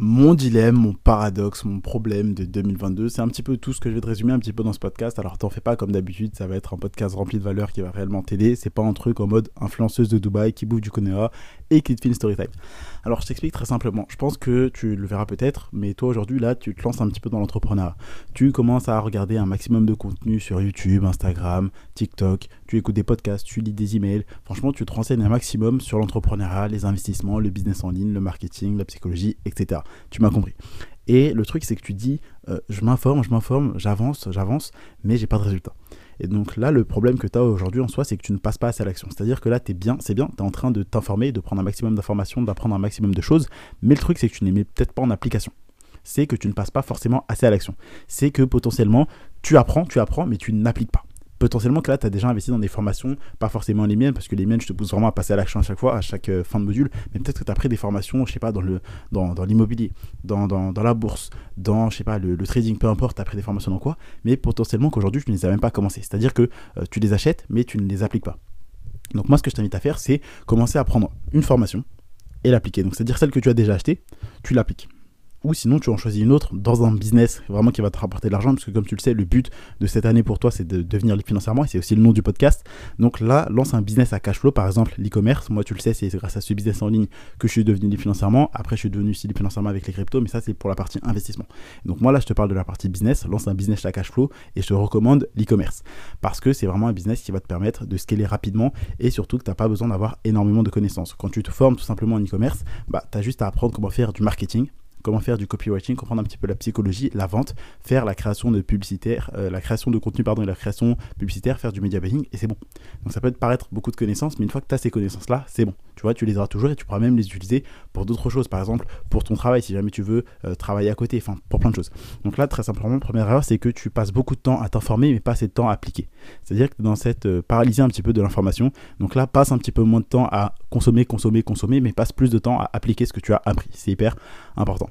Mon dilemme, mon paradoxe, mon problème de 2022, c'est un petit peu tout ce que je vais te résumer un petit peu dans ce podcast. Alors t'en fais pas comme d'habitude, ça va être un podcast rempli de valeurs qui va réellement t'aider. C'est pas un truc en mode influenceuse de Dubaï qui bouffe du Conera et qui te fait une story time. Alors je t'explique très simplement. Je pense que tu le verras peut-être, mais toi aujourd'hui là, tu te lances un petit peu dans l'entrepreneuriat. Tu commences à regarder un maximum de contenu sur YouTube, Instagram, TikTok. Tu écoutes des podcasts, tu lis des emails. Franchement, tu te renseignes un maximum sur l'entrepreneuriat, les investissements, le business en ligne, le marketing, la psychologie, etc. Tu m'as compris. Et le truc, c'est que tu dis, euh, je m'informe, je m'informe, j'avance, j'avance, mais j'ai pas de résultat. Et donc là, le problème que tu as aujourd'hui en soi, c'est que tu ne passes pas assez à l'action. C'est-à-dire que là, tu es bien, c'est bien, tu es en train de t'informer, de prendre un maximum d'informations, d'apprendre un maximum de choses, mais le truc, c'est que tu ne peut-être pas en application. C'est que tu ne passes pas forcément assez à l'action. C'est que potentiellement, tu apprends, tu apprends, mais tu n'appliques pas potentiellement que là, tu as déjà investi dans des formations, pas forcément les miennes, parce que les miennes, je te pousse vraiment à passer à l'action à chaque fois, à chaque euh, fin de module, mais peut-être que tu as pris des formations, je sais pas, dans le dans, dans l'immobilier, dans, dans, dans, la bourse, dans, je sais pas, le, trading, peu importe, tu as pris des formations dans quoi, mais potentiellement qu'aujourd'hui, tu ne les as même pas commencé. C'est-à-dire que euh, tu les achètes, mais tu ne les appliques pas. Donc moi, ce que je t'invite à faire, c'est commencer à prendre une formation et l'appliquer. Donc c'est-à-dire celle que tu as déjà achetée, tu l'appliques ou sinon tu en choisis une autre dans un business vraiment qui va te rapporter de l'argent parce que comme tu le sais le but de cette année pour toi c'est de devenir libre financièrement et c'est aussi le nom du podcast. Donc là lance un business à cash flow par exemple l'e-commerce. Moi tu le sais c'est grâce à ce business en ligne que je suis devenu libre financièrement. Après je suis devenu aussi libre financièrement avec les cryptos mais ça c'est pour la partie investissement. Donc moi là je te parle de la partie business. Lance un business à cash flow et je te recommande l'e-commerce parce que c'est vraiment un business qui va te permettre de scaler rapidement et surtout que tu n'as pas besoin d'avoir énormément de connaissances. Quand tu te formes tout simplement en e-commerce bah, tu as juste à apprendre comment faire du marketing comment faire du copywriting, comprendre un petit peu la psychologie, la vente, faire la création de publicitaire, euh, la création de contenu pardon et la création publicitaire, faire du media buying et c'est bon. Donc ça peut te paraître beaucoup de connaissances, mais une fois que tu as ces connaissances là, c'est bon. Tu vois, tu les auras toujours et tu pourras même les utiliser pour d'autres choses, par exemple pour ton travail si jamais tu veux euh, travailler à côté, enfin pour plein de choses. Donc là très simplement, première erreur, c'est que tu passes beaucoup de temps à t'informer mais pas assez de temps à appliquer. C'est-à-dire que dans cette euh, paralysie un petit peu de l'information. Donc là passe un petit peu moins de temps à consommer, consommer, consommer, mais passe plus de temps à appliquer ce que tu as appris. C'est hyper important.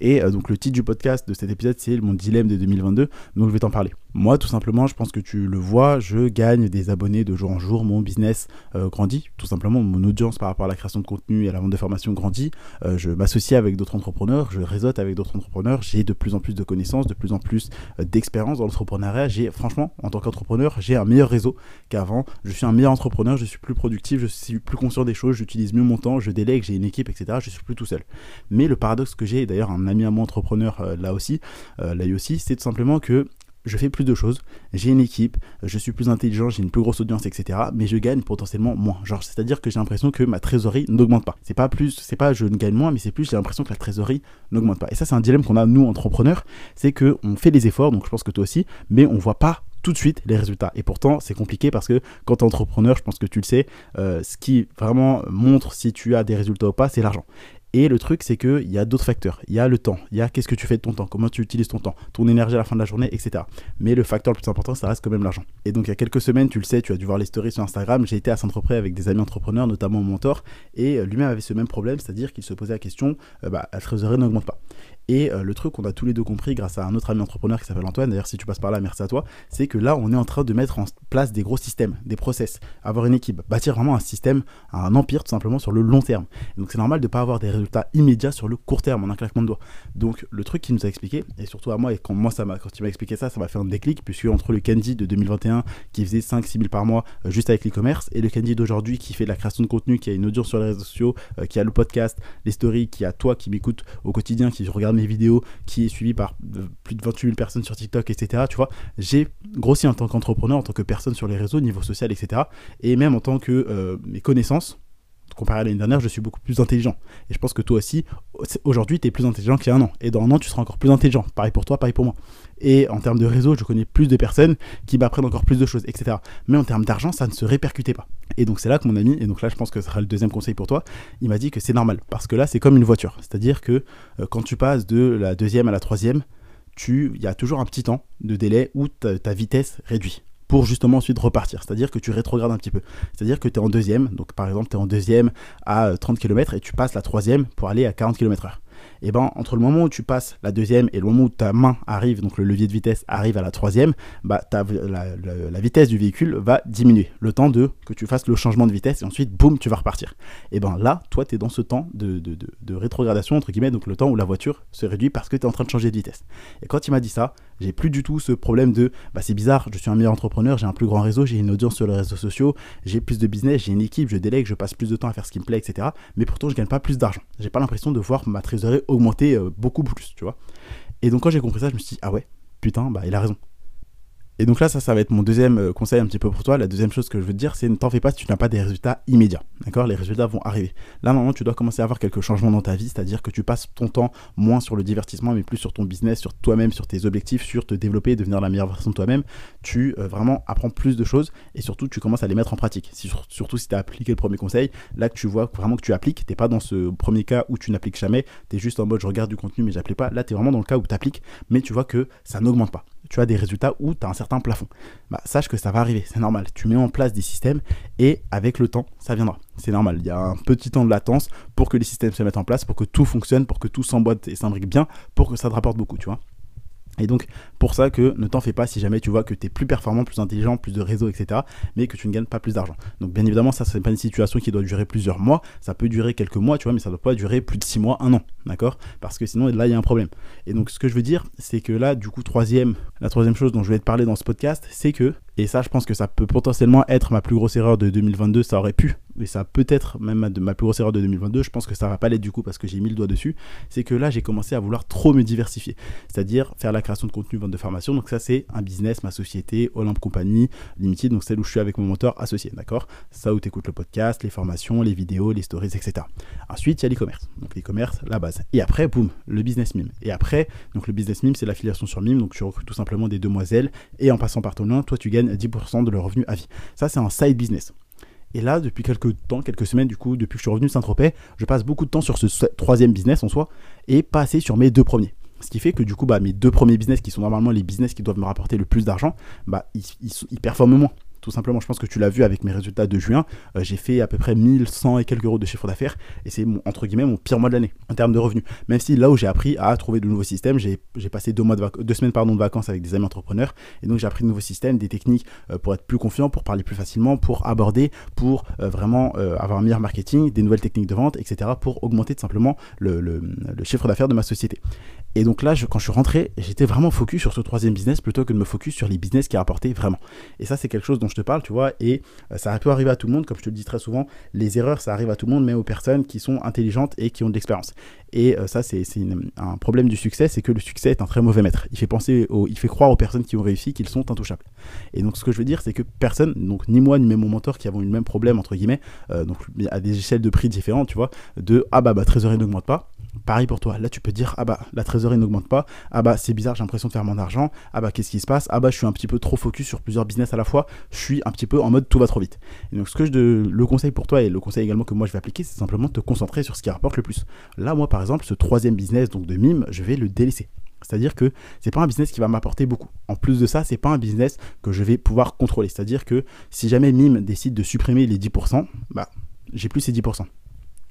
Et euh, donc le titre du podcast de cet épisode, c'est mon dilemme de 2022. Donc je vais t'en parler. Moi, tout simplement, je pense que tu le vois, je gagne des abonnés de jour en jour, mon business euh, grandit, tout simplement, mon audience par rapport à la création de contenu et à la vente de formation grandit. Euh, je m'associe avec d'autres entrepreneurs, je réseaute avec d'autres entrepreneurs, j'ai de plus en plus de connaissances, de plus en plus d'expérience dans l'entrepreneuriat. J'ai, franchement, en tant qu'entrepreneur, j'ai un meilleur réseau qu'avant. Je suis un meilleur entrepreneur, je suis plus productif, je suis plus conscient des choses, j'utilise mieux mon temps, je délègue, j'ai une équipe, etc. Je suis plus tout seul. Mais le paradoxe que j'ai, d'ailleurs, un un ami à moi entrepreneur euh, là aussi, euh, là aussi, c'est tout simplement que je fais plus de choses, j'ai une équipe, je suis plus intelligent, j'ai une plus grosse audience, etc. Mais je gagne potentiellement moins. Genre, c'est-à-dire que j'ai l'impression que ma trésorerie n'augmente pas. C'est pas plus, c'est pas je ne gagne moins, mais c'est plus j'ai l'impression que la trésorerie n'augmente pas. Et ça, c'est un dilemme qu'on a nous entrepreneurs, c'est que on fait des efforts, donc je pense que toi aussi, mais on voit pas tout de suite les résultats. Et pourtant, c'est compliqué parce que quand tu es entrepreneur, je pense que tu le sais, euh, ce qui vraiment montre si tu as des résultats ou pas, c'est l'argent. Et le truc, c'est qu'il y a d'autres facteurs. Il y a le temps, il y a qu'est-ce que tu fais de ton temps, comment tu utilises ton temps, ton énergie à la fin de la journée, etc. Mais le facteur le plus important, ça reste quand même l'argent. Et donc, il y a quelques semaines, tu le sais, tu as dû voir les stories sur Instagram, j'ai été à Saint-Tropez avec des amis entrepreneurs, notamment mon mentor, et euh, lui-même avait ce même problème, c'est-à-dire qu'il se posait la question, euh, bah, la trésorerie n'augmente pas. Et euh, le truc qu'on a tous les deux compris grâce à un autre ami entrepreneur qui s'appelle Antoine, d'ailleurs si tu passes par là, merci à toi, c'est que là on est en train de mettre en place des gros systèmes, des process, avoir une équipe, bâtir vraiment un système, un empire tout simplement sur le long terme. donc c'est normal de ne pas avoir des résultats immédiats sur le court terme en un claquement de doigts. Donc le truc qu'il nous a expliqué, et surtout à moi, et quand moi ça quand il m'a expliqué ça, ça m'a fait un déclic, puisque entre le Candy de 2021 qui faisait 5-6 000 par mois euh, juste avec l'e-commerce, et le Candy d'aujourd'hui qui fait de la création de contenu, qui a une audience sur les réseaux sociaux, euh, qui a le podcast, les stories, qui a toi qui m'écoute au quotidien, qui regarde mes vidéos, qui est suivi par plus de 28 000 personnes sur TikTok, etc. Tu vois, j'ai grossi en tant qu'entrepreneur, en tant que personne sur les réseaux, niveau social, etc. Et même en tant que euh, mes connaissances, comparé à l'année dernière, je suis beaucoup plus intelligent. Et je pense que toi aussi, aujourd'hui, tu es plus intelligent qu'il y a un an. Et dans un an, tu seras encore plus intelligent. Pareil pour toi, pareil pour moi. Et en termes de réseau, je connais plus de personnes qui m'apprennent encore plus de choses, etc. Mais en termes d'argent, ça ne se répercutait pas. Et donc c'est là que mon ami, et donc là je pense que ce sera le deuxième conseil pour toi, il m'a dit que c'est normal. Parce que là, c'est comme une voiture. C'est-à-dire que euh, quand tu passes de la deuxième à la troisième, il y a toujours un petit temps de délai où ta vitesse réduit pour justement ensuite repartir. C'est-à-dire que tu rétrogrades un petit peu. C'est-à-dire que tu es en deuxième, donc par exemple tu es en deuxième à 30 euh, km et tu passes la troisième pour aller à 40 km/h. et ben entre le moment où tu passes la deuxième et le moment où ta main arrive, donc le levier de vitesse arrive à la troisième, bah la, vitesse du véhicule va diminuer. Le temps de que tu fasses le changement de vitesse et ensuite, boum, tu vas repartir. Et ben là, toi, tu es dans ce temps de, de, rétrogradation, entre guillemets, donc le temps où la voiture se réduit parce que tu es en train de changer de vitesse. Et quand il m'a dit ça, j'ai plus du tout ce problème de bah c'est bizarre, je suis un meilleur entrepreneur, j'ai un plus grand réseau, j'ai une audience sur les réseaux sociaux, j'ai plus de business, j'ai une équipe, je délègue, je passe plus de temps à faire ce qui me plaît, etc. Mais pourtant, je gagne pas plus d'argent. J'ai pas l'impression de voir ma trésorerie augmenter euh, beaucoup plus, tu vois. Et donc quand j'ai compris ça, je me suis dit, ah ouais, putain, bah il a raison. Et donc là, ça, ça va être mon deuxième euh, conseil un petit peu pour toi. La deuxième chose que je veux te dire, c'est ne t'en fais pas si tu n'as pas des résultats immédiats. D'accord? Les résultats vont arriver. Là, maintenant, tu dois commencer à avoir quelques changements dans ta vie, c'est-à-dire que tu passes ton temps moins sur le divertissement, mais plus sur ton business, sur toi-même, sur tes objectifs, sur te développer, devenir la meilleure version de toi-même. Tu euh, vraiment apprends plus de choses et surtout, tu commences à les mettre en pratique. surtout si tu as appliqué le premier conseil, là tu vois vraiment que tu appliques, tu n'es pas dans ce premier cas où tu n'appliques jamais, tu es juste en mode je regarde du contenu mais j'applique pas. Là, tu es vraiment dans le cas où tu appliques, mais tu vois que ça n'augmente pas tu as des résultats où tu as un certain plafond. Bah, sache que ça va arriver, c'est normal. Tu mets en place des systèmes et avec le temps, ça viendra. C'est normal. Il y a un petit temps de latence pour que les systèmes se mettent en place, pour que tout fonctionne, pour que tout s'emboîte et s'imbrique bien, pour que ça te rapporte beaucoup, tu vois. Et donc, pour ça que ne t'en fais pas si jamais tu vois que tu es plus performant, plus intelligent, plus de réseau, etc., mais que tu ne gagnes pas plus d'argent. Donc, bien évidemment, ça, c'est pas une situation qui doit durer plusieurs mois. Ça peut durer quelques mois, tu vois, mais ça ne doit pas durer plus de six mois, un an, d'accord? Parce que sinon, là, il y a un problème. Et donc, ce que je veux dire, c'est que là, du coup, troisième, la troisième chose dont je vais te parler dans ce podcast, c'est que et ça, je pense que ça peut potentiellement être ma plus grosse erreur de 2022. Ça aurait pu, mais ça peut être même ma, plus grosse erreur de 2022. Je pense que ça va pas l'être du coup parce que j'ai mis le doigt dessus. C'est que là, j'ai commencé à vouloir trop me diversifier. C'est-à-dire faire la création de contenu, vente de formation. Donc ça, c'est un business, ma société, Olympe Compagnie Limited. Donc celle où je suis avec mon mentor associé, d'accord? Ça où tu écoutes le podcast, les formations, les vidéos, les stories, etc. Ensuite, il y a l'e-commerce. Donc l'e-commerce, la base. Et après, boum, le business mime. Et après, donc le business mime, c'est l'affiliation sur mime. Donc tu recrutes tout simplement des demoiselles et en passant par ton lien, toi, tu gagnes 10% de leur revenu à vie. Ça, c'est un side business. Et là, depuis quelques temps, quelques semaines, du coup, depuis que je suis revenu Saint-Tropez, je passe beaucoup de temps sur ce troisième business en soi et pas assez sur mes deux premiers. Ce qui fait que du coup, bah, mes deux premiers business, qui sont normalement les business qui doivent me rapporter le plus d'argent, bah, ils performent moins tout simplement. Je pense que tu l'as vu avec mes résultats de juin. Euh, j'ai fait à peu près 1100 et quelques euros de chiffre d'affaires et c'est entre guillemets mon pire mois de l'année en termes de revenus. Même si là où j'ai appris à trouver de nouveaux systèmes, j'ai passé deux, mois de deux semaines pardon, de vacances avec des amis entrepreneurs et donc j'ai appris de nouveaux systèmes, des techniques euh, pour être plus confiant, pour parler plus facilement, pour aborder, pour euh, vraiment avoir un meilleur marketing, des nouvelles techniques de vente, etc. pour augmenter tout simplement le, le, chiffre d'affaires de ma société. Et donc là, quand je suis rentré, j'étais vraiment focus sur ce troisième business plutôt que de me focus sur les business qui rapportaient vraiment. Et ça, c'est quelque chose dont je te parle, tu vois, et euh, ça peut arriver à tout le monde, comme je te le dis très souvent, les erreurs, ça arrive à tout le monde, mais aux personnes qui sont intelligentes et qui ont de l'expérience. Et euh, ça, c'est un problème du succès, c'est que le succès est un très mauvais maître. Il fait penser, il fait croire aux personnes qui ont réussi qu'ils sont intouchables. Et donc, ce que je veux dire, c'est que personne, donc ni moi ni même mon mentor, qui avons eu le même problème entre guillemets, euh, donc à des échelles de prix différentes, tu vois, de ah bah, bah trésorerie n'augmente pas Pareil pour toi. Là, tu peux dire ah bah la trésorerie n'augmente pas. Ah bah c'est bizarre, j'ai l'impression de faire mon argent. Ah bah qu'est-ce qui se passe? Ah bah je suis un petit peu trop focus sur plusieurs business à la fois. Je suis un petit peu en mode tout va trop vite. Et donc ce que je le conseille pour toi et le conseil également que moi je vais appliquer, c'est simplement de te concentrer sur ce qui rapporte le plus. Là, moi par exemple, ce troisième business donc de mime, je vais le délaisser. C'est-à-dire que c'est pas un business qui va m'apporter beaucoup. En plus de ça, c'est pas un business que je vais pouvoir contrôler. C'est-à-dire que si jamais Mime décide de supprimer les 10%, bah j'ai plus ces 10%.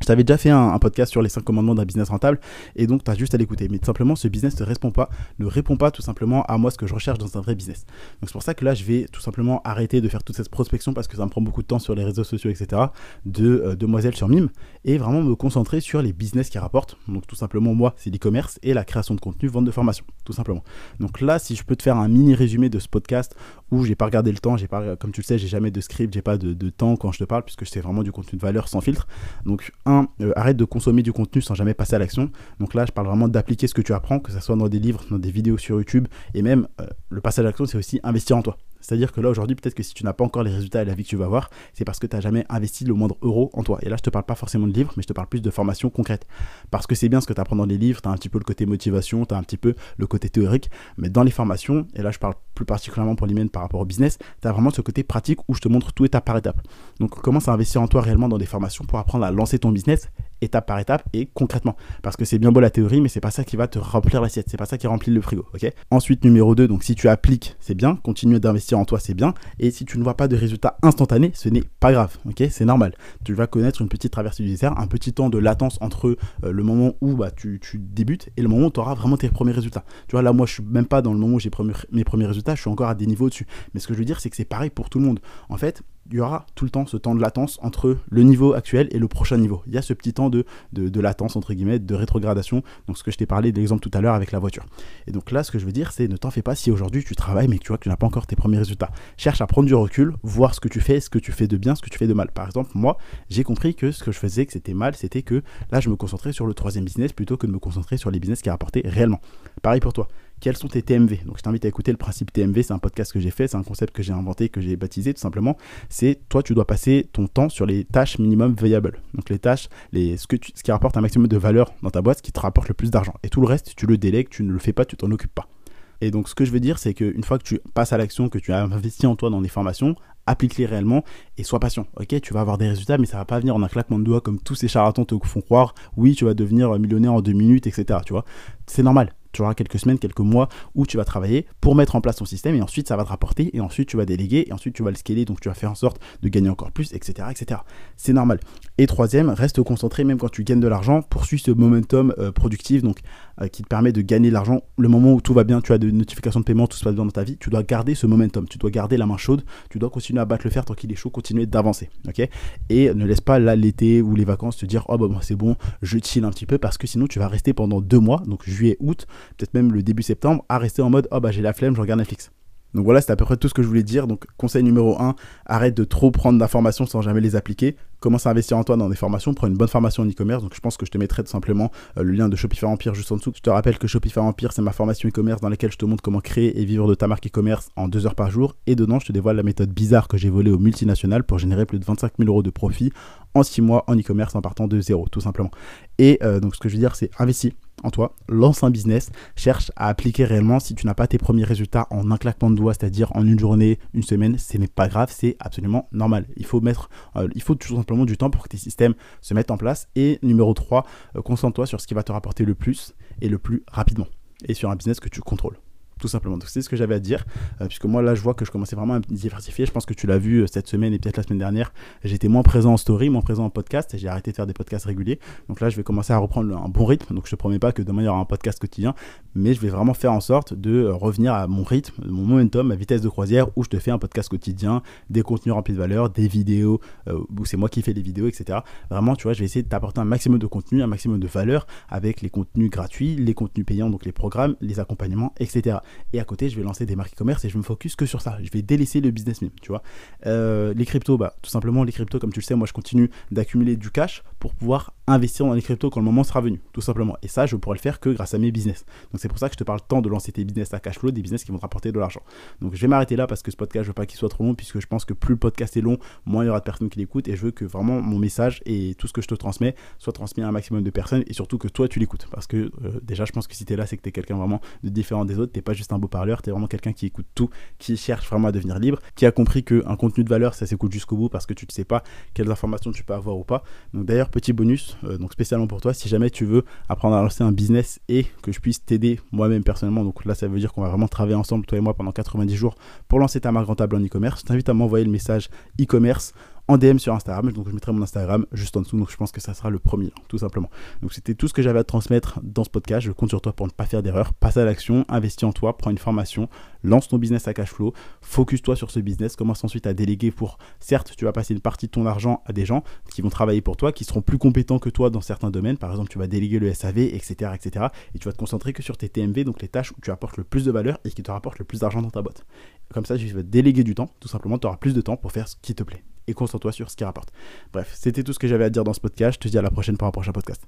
Je t'avais déjà fait un, podcast sur les 5 commandements d'un business rentable et donc tu as juste à l'écouter. Mais tout simplement, ce business ne répond pas, ne répond pas tout simplement à moi ce que je recherche dans un vrai business. Donc c'est pour ça que là, je vais tout simplement arrêter de faire toute cette prospection parce que ça me prend beaucoup de temps sur les réseaux sociaux, etc. de euh, demoiselles sur mime et vraiment me concentrer sur les business qui rapportent. Donc tout simplement, moi, c'est l'e-commerce et la création de contenu, vente de formation, tout simplement. Donc là, si je peux te faire un mini résumé de ce podcast où j'ai pas regardé le temps, j'ai pas, comme tu le sais, j'ai jamais de script, j'ai pas de, de, temps quand je te parle puisque c'est vraiment du contenu de valeur sans filtre. Donc un, euh, arrête de consommer du contenu sans jamais passer à l'action. Donc là, je parle vraiment d'appliquer ce que tu apprends, que ce soit dans des livres, dans des vidéos sur YouTube, et même euh, le passage à l'action, c'est aussi investir en toi. C'est-à-dire que là, aujourd'hui, peut-être que si tu n'as pas encore les résultats et la vie que tu vas avoir, c'est parce que tu n'as jamais investi le moindre euro en toi. Et là, je te parle pas forcément de livres, mais je te parle plus de formation concrète. Parce que c'est bien ce que tu apprends dans les livres, tu as un petit peu le côté motivation, tu as un petit peu le côté théorique, mais dans les formations, et là, je parle plus particulièrement pour l'email par rapport au business, tu as vraiment ce côté pratique où je te montre tout étape par étape. Donc, commence à investir en toi réellement dans des formations pour apprendre à lancer ton business étape par étape et concrètement. Parce que c'est bien beau la théorie, mais c'est pas ça qui va te remplir l'assiette, c'est pas ça qui remplit le frigo, Ensuite, numéro 2, donc si tu appliques, c'est bien, continue d'investir en toi, c'est bien, et si tu ne vois pas de résultats instantanés, ce n'est pas grave, C'est normal. Tu vas connaître une petite traversée du désert, un petit temps de latence entre euh, le moment où bah, tu, débutes et le moment où tu auras vraiment tes premiers résultats. Tu vois, là, moi, je suis même pas dans le moment où j'ai mes premiers résultats, je suis encore à des niveaux dessus. Mais ce que je veux dire, c'est que c'est pareil pour tout le monde. En fait, il y aura tout le temps ce temps de latence entre le niveau actuel et le prochain niveau. Il y a ce petit temps de, de, latence, entre guillemets, de rétrogradation. Donc, ce que je t'ai parlé de l'exemple tout à l'heure avec la voiture. Et donc là, ce que je veux dire, c'est ne t'en fais pas si aujourd'hui tu travailles, mais que tu vois que tu n'as pas encore tes premiers résultats. Cherche à prendre du recul, voir ce que tu fais, ce que tu fais de bien, ce que tu fais de mal. Par exemple, moi, j'ai compris que ce que je faisais, que c'était mal, c'était que là, je me concentrais sur le troisième business plutôt que de me concentrer sur les business qui rapportaient réellement. Pareil pour toi quels sont tes TMV. Donc je t'invite à écouter le principe TMV, c'est un podcast que j'ai fait, c'est un concept que j'ai inventé, que j'ai baptisé tout simplement. C'est toi, tu dois passer ton temps sur les tâches minimum viable. Donc les tâches, les, ce, que ce qui rapporte un maximum de valeur dans ta boîte, ce qui te rapporte le plus d'argent. Et tout le reste, tu le délègues, tu ne le fais pas, tu t'en occupes pas. Et donc ce que je veux dire, c'est qu'une fois que tu passes à l'action, que tu as investi en toi dans des formations, applique-les réellement et sois patient. Ok, tu vas avoir des résultats, mais ça va pas venir en un claquement de doigts comme tous ces charlatans te font croire. Oui, tu vas devenir millionnaire en deux minutes, etc. Tu vois, c'est normal tu auras quelques semaines, quelques mois où tu vas travailler pour mettre en place ton système et ensuite ça va te rapporter et ensuite tu vas déléguer et ensuite tu vas le scaler donc tu vas faire en sorte de gagner encore plus, etc. etc. C'est normal. Et troisième, reste concentré même quand tu gagnes de l'argent, poursuis ce momentum euh, productif donc euh, qui te permet de gagner de l'argent. Le moment où tout va bien, tu as des notifications de paiement, tout se passe bien dans ta vie, tu dois garder ce momentum, tu dois garder la main chaude, tu dois continuer à battre le fer tant qu'il est chaud, continuer d'avancer. et ne laisse pas là l'été ou les vacances te dire oh bah, c'est bon, je chill un petit peu parce que sinon tu vas rester pendant deux mois, donc juillet, août, peut-être même le début septembre, à rester en mode oh bah j'ai la flemme, je regarde Netflix. Donc voilà, c'est à peu près tout ce que je voulais dire. Donc conseil numéro 1, arrête de trop prendre d'informations sans jamais les appliquer. Commence à investir en toi dans des formations, prends une bonne formation en e-commerce. Donc je pense que je te mettrai tout simplement euh, le lien de Shopify Empire juste en dessous. Je te rappelle que Shopify Empire, c'est ma formation e-commerce dans laquelle je te montre comment créer et vivre de ta marque e-commerce en deux heures par jour. Et dedans, je te dévoile la méthode bizarre que j'ai volée aux multinationales pour générer plus de 25 000 euros de profit en 6 mois en e-commerce en partant de zéro, tout simplement. Et euh, donc ce que je veux dire, c'est investir en toi, lance un business, cherche à appliquer réellement. Si tu n'as pas tes premiers résultats en un claquement de doigts, c'est-à-dire en une journée, une semaine, ce n'est pas grave, c'est absolument normal. Il faut mettre, euh, il faut tout simplement du temps pour que tes systèmes se mettent en place. Et numéro 3, euh, concentre-toi sur ce qui va te rapporter le plus et le plus rapidement. Et sur un business que tu contrôles tout simplement. Donc c'est ce que j'avais à dire, euh, puisque moi là je vois que je commençais vraiment à me diversifier. Je pense que tu l'as vu euh, cette semaine et peut-être la semaine dernière, j'étais moins présent en story, moins présent en podcast, et j'ai arrêté de faire des podcasts réguliers. Donc là je vais commencer à reprendre un bon rythme. Donc je te promets pas que demain il y aura un podcast quotidien, mais je vais vraiment faire en sorte de euh, revenir à mon rythme, mon momentum, ma vitesse de croisière, où je te fais un podcast quotidien, des contenus remplis de valeur, des vidéos, où c'est moi qui fais les vidéos, etc. Vraiment, tu vois, je vais essayer de t'apporter un maximum de contenu, un maximum de valeur avec les contenus gratuits, les contenus payants, donc les programmes, les accompagnements, etc. Et à côté, je vais lancer des marques e-commerce et je me focus que sur ça. Je vais délaisser le business même, tu vois. Euh, les cryptos, bah, tout simplement, les cryptos, comme tu le sais, moi, je continue d'accumuler du cash pour pouvoir investir dans les cryptos quand le moment sera venu, tout simplement. Et ça, je pourrais le faire que grâce à mes business. Donc, c'est pour ça que je te parle tant de lancer tes business à cash flow, des business qui vont te rapporter de l'argent. Donc, je vais m'arrêter là parce que ce podcast, je veux pas qu'il soit trop long, puisque je pense que plus le podcast est long, moins il y aura de personnes qui l'écoutent. Et je veux que vraiment mon message et tout ce que je te transmets soit transmis à un maximum de personnes et surtout que toi, tu l'écoutes. Parce que euh, déjà, je pense que si tu es là, c'est que tu es quelqu'un vraiment de différent des autres. Tu pas juste un beau parleur, tu vraiment quelqu'un qui écoute tout, qui cherche vraiment à devenir libre, qui a compris qu'un contenu de valeur, ça s'écoute jusqu'au bout parce que tu ne sais pas quelles informations tu peux avoir ou pas. D'ailleurs, petit bonus, euh, donc spécialement pour toi, si jamais tu veux apprendre à lancer un business et que je puisse t'aider moi-même personnellement, donc là ça veut dire qu'on va vraiment travailler ensemble, toi et moi, pendant 90 jours pour lancer ta marque rentable en e-commerce, je t'invite à m'envoyer le message e-commerce en DM sur Instagram. Donc je mettrai mon Instagram juste en dessous. Donc je pense que ça sera le premier, tout simplement. Donc c'était tout ce que j'avais à transmettre dans ce podcast. Je compte sur toi pour ne pas faire d'erreur. Passe à l'action, investis en toi, prends une formation, lance ton business à cash flow, focus-toi sur ce business, commence ensuite à déléguer pour, certes, tu vas passer une partie de ton argent à des gens qui vont travailler pour toi, qui seront plus compétents que toi dans certains domaines. Par exemple, tu vas déléguer le SAV, etc., etc. Et tu vas te concentrer que sur tes TMV, donc les tâches où tu apportes le plus de valeur et qui te rapportent le plus d'argent dans ta boîte. Comme ça, tu vas déléguer du temps, tout simplement, tu auras plus de temps pour faire ce qui te plaît et concentre-toi sur ce qui rapporte. Bref, c'était tout ce que j'avais à dire dans ce podcast. Je te dis à la prochaine pour un prochain podcast.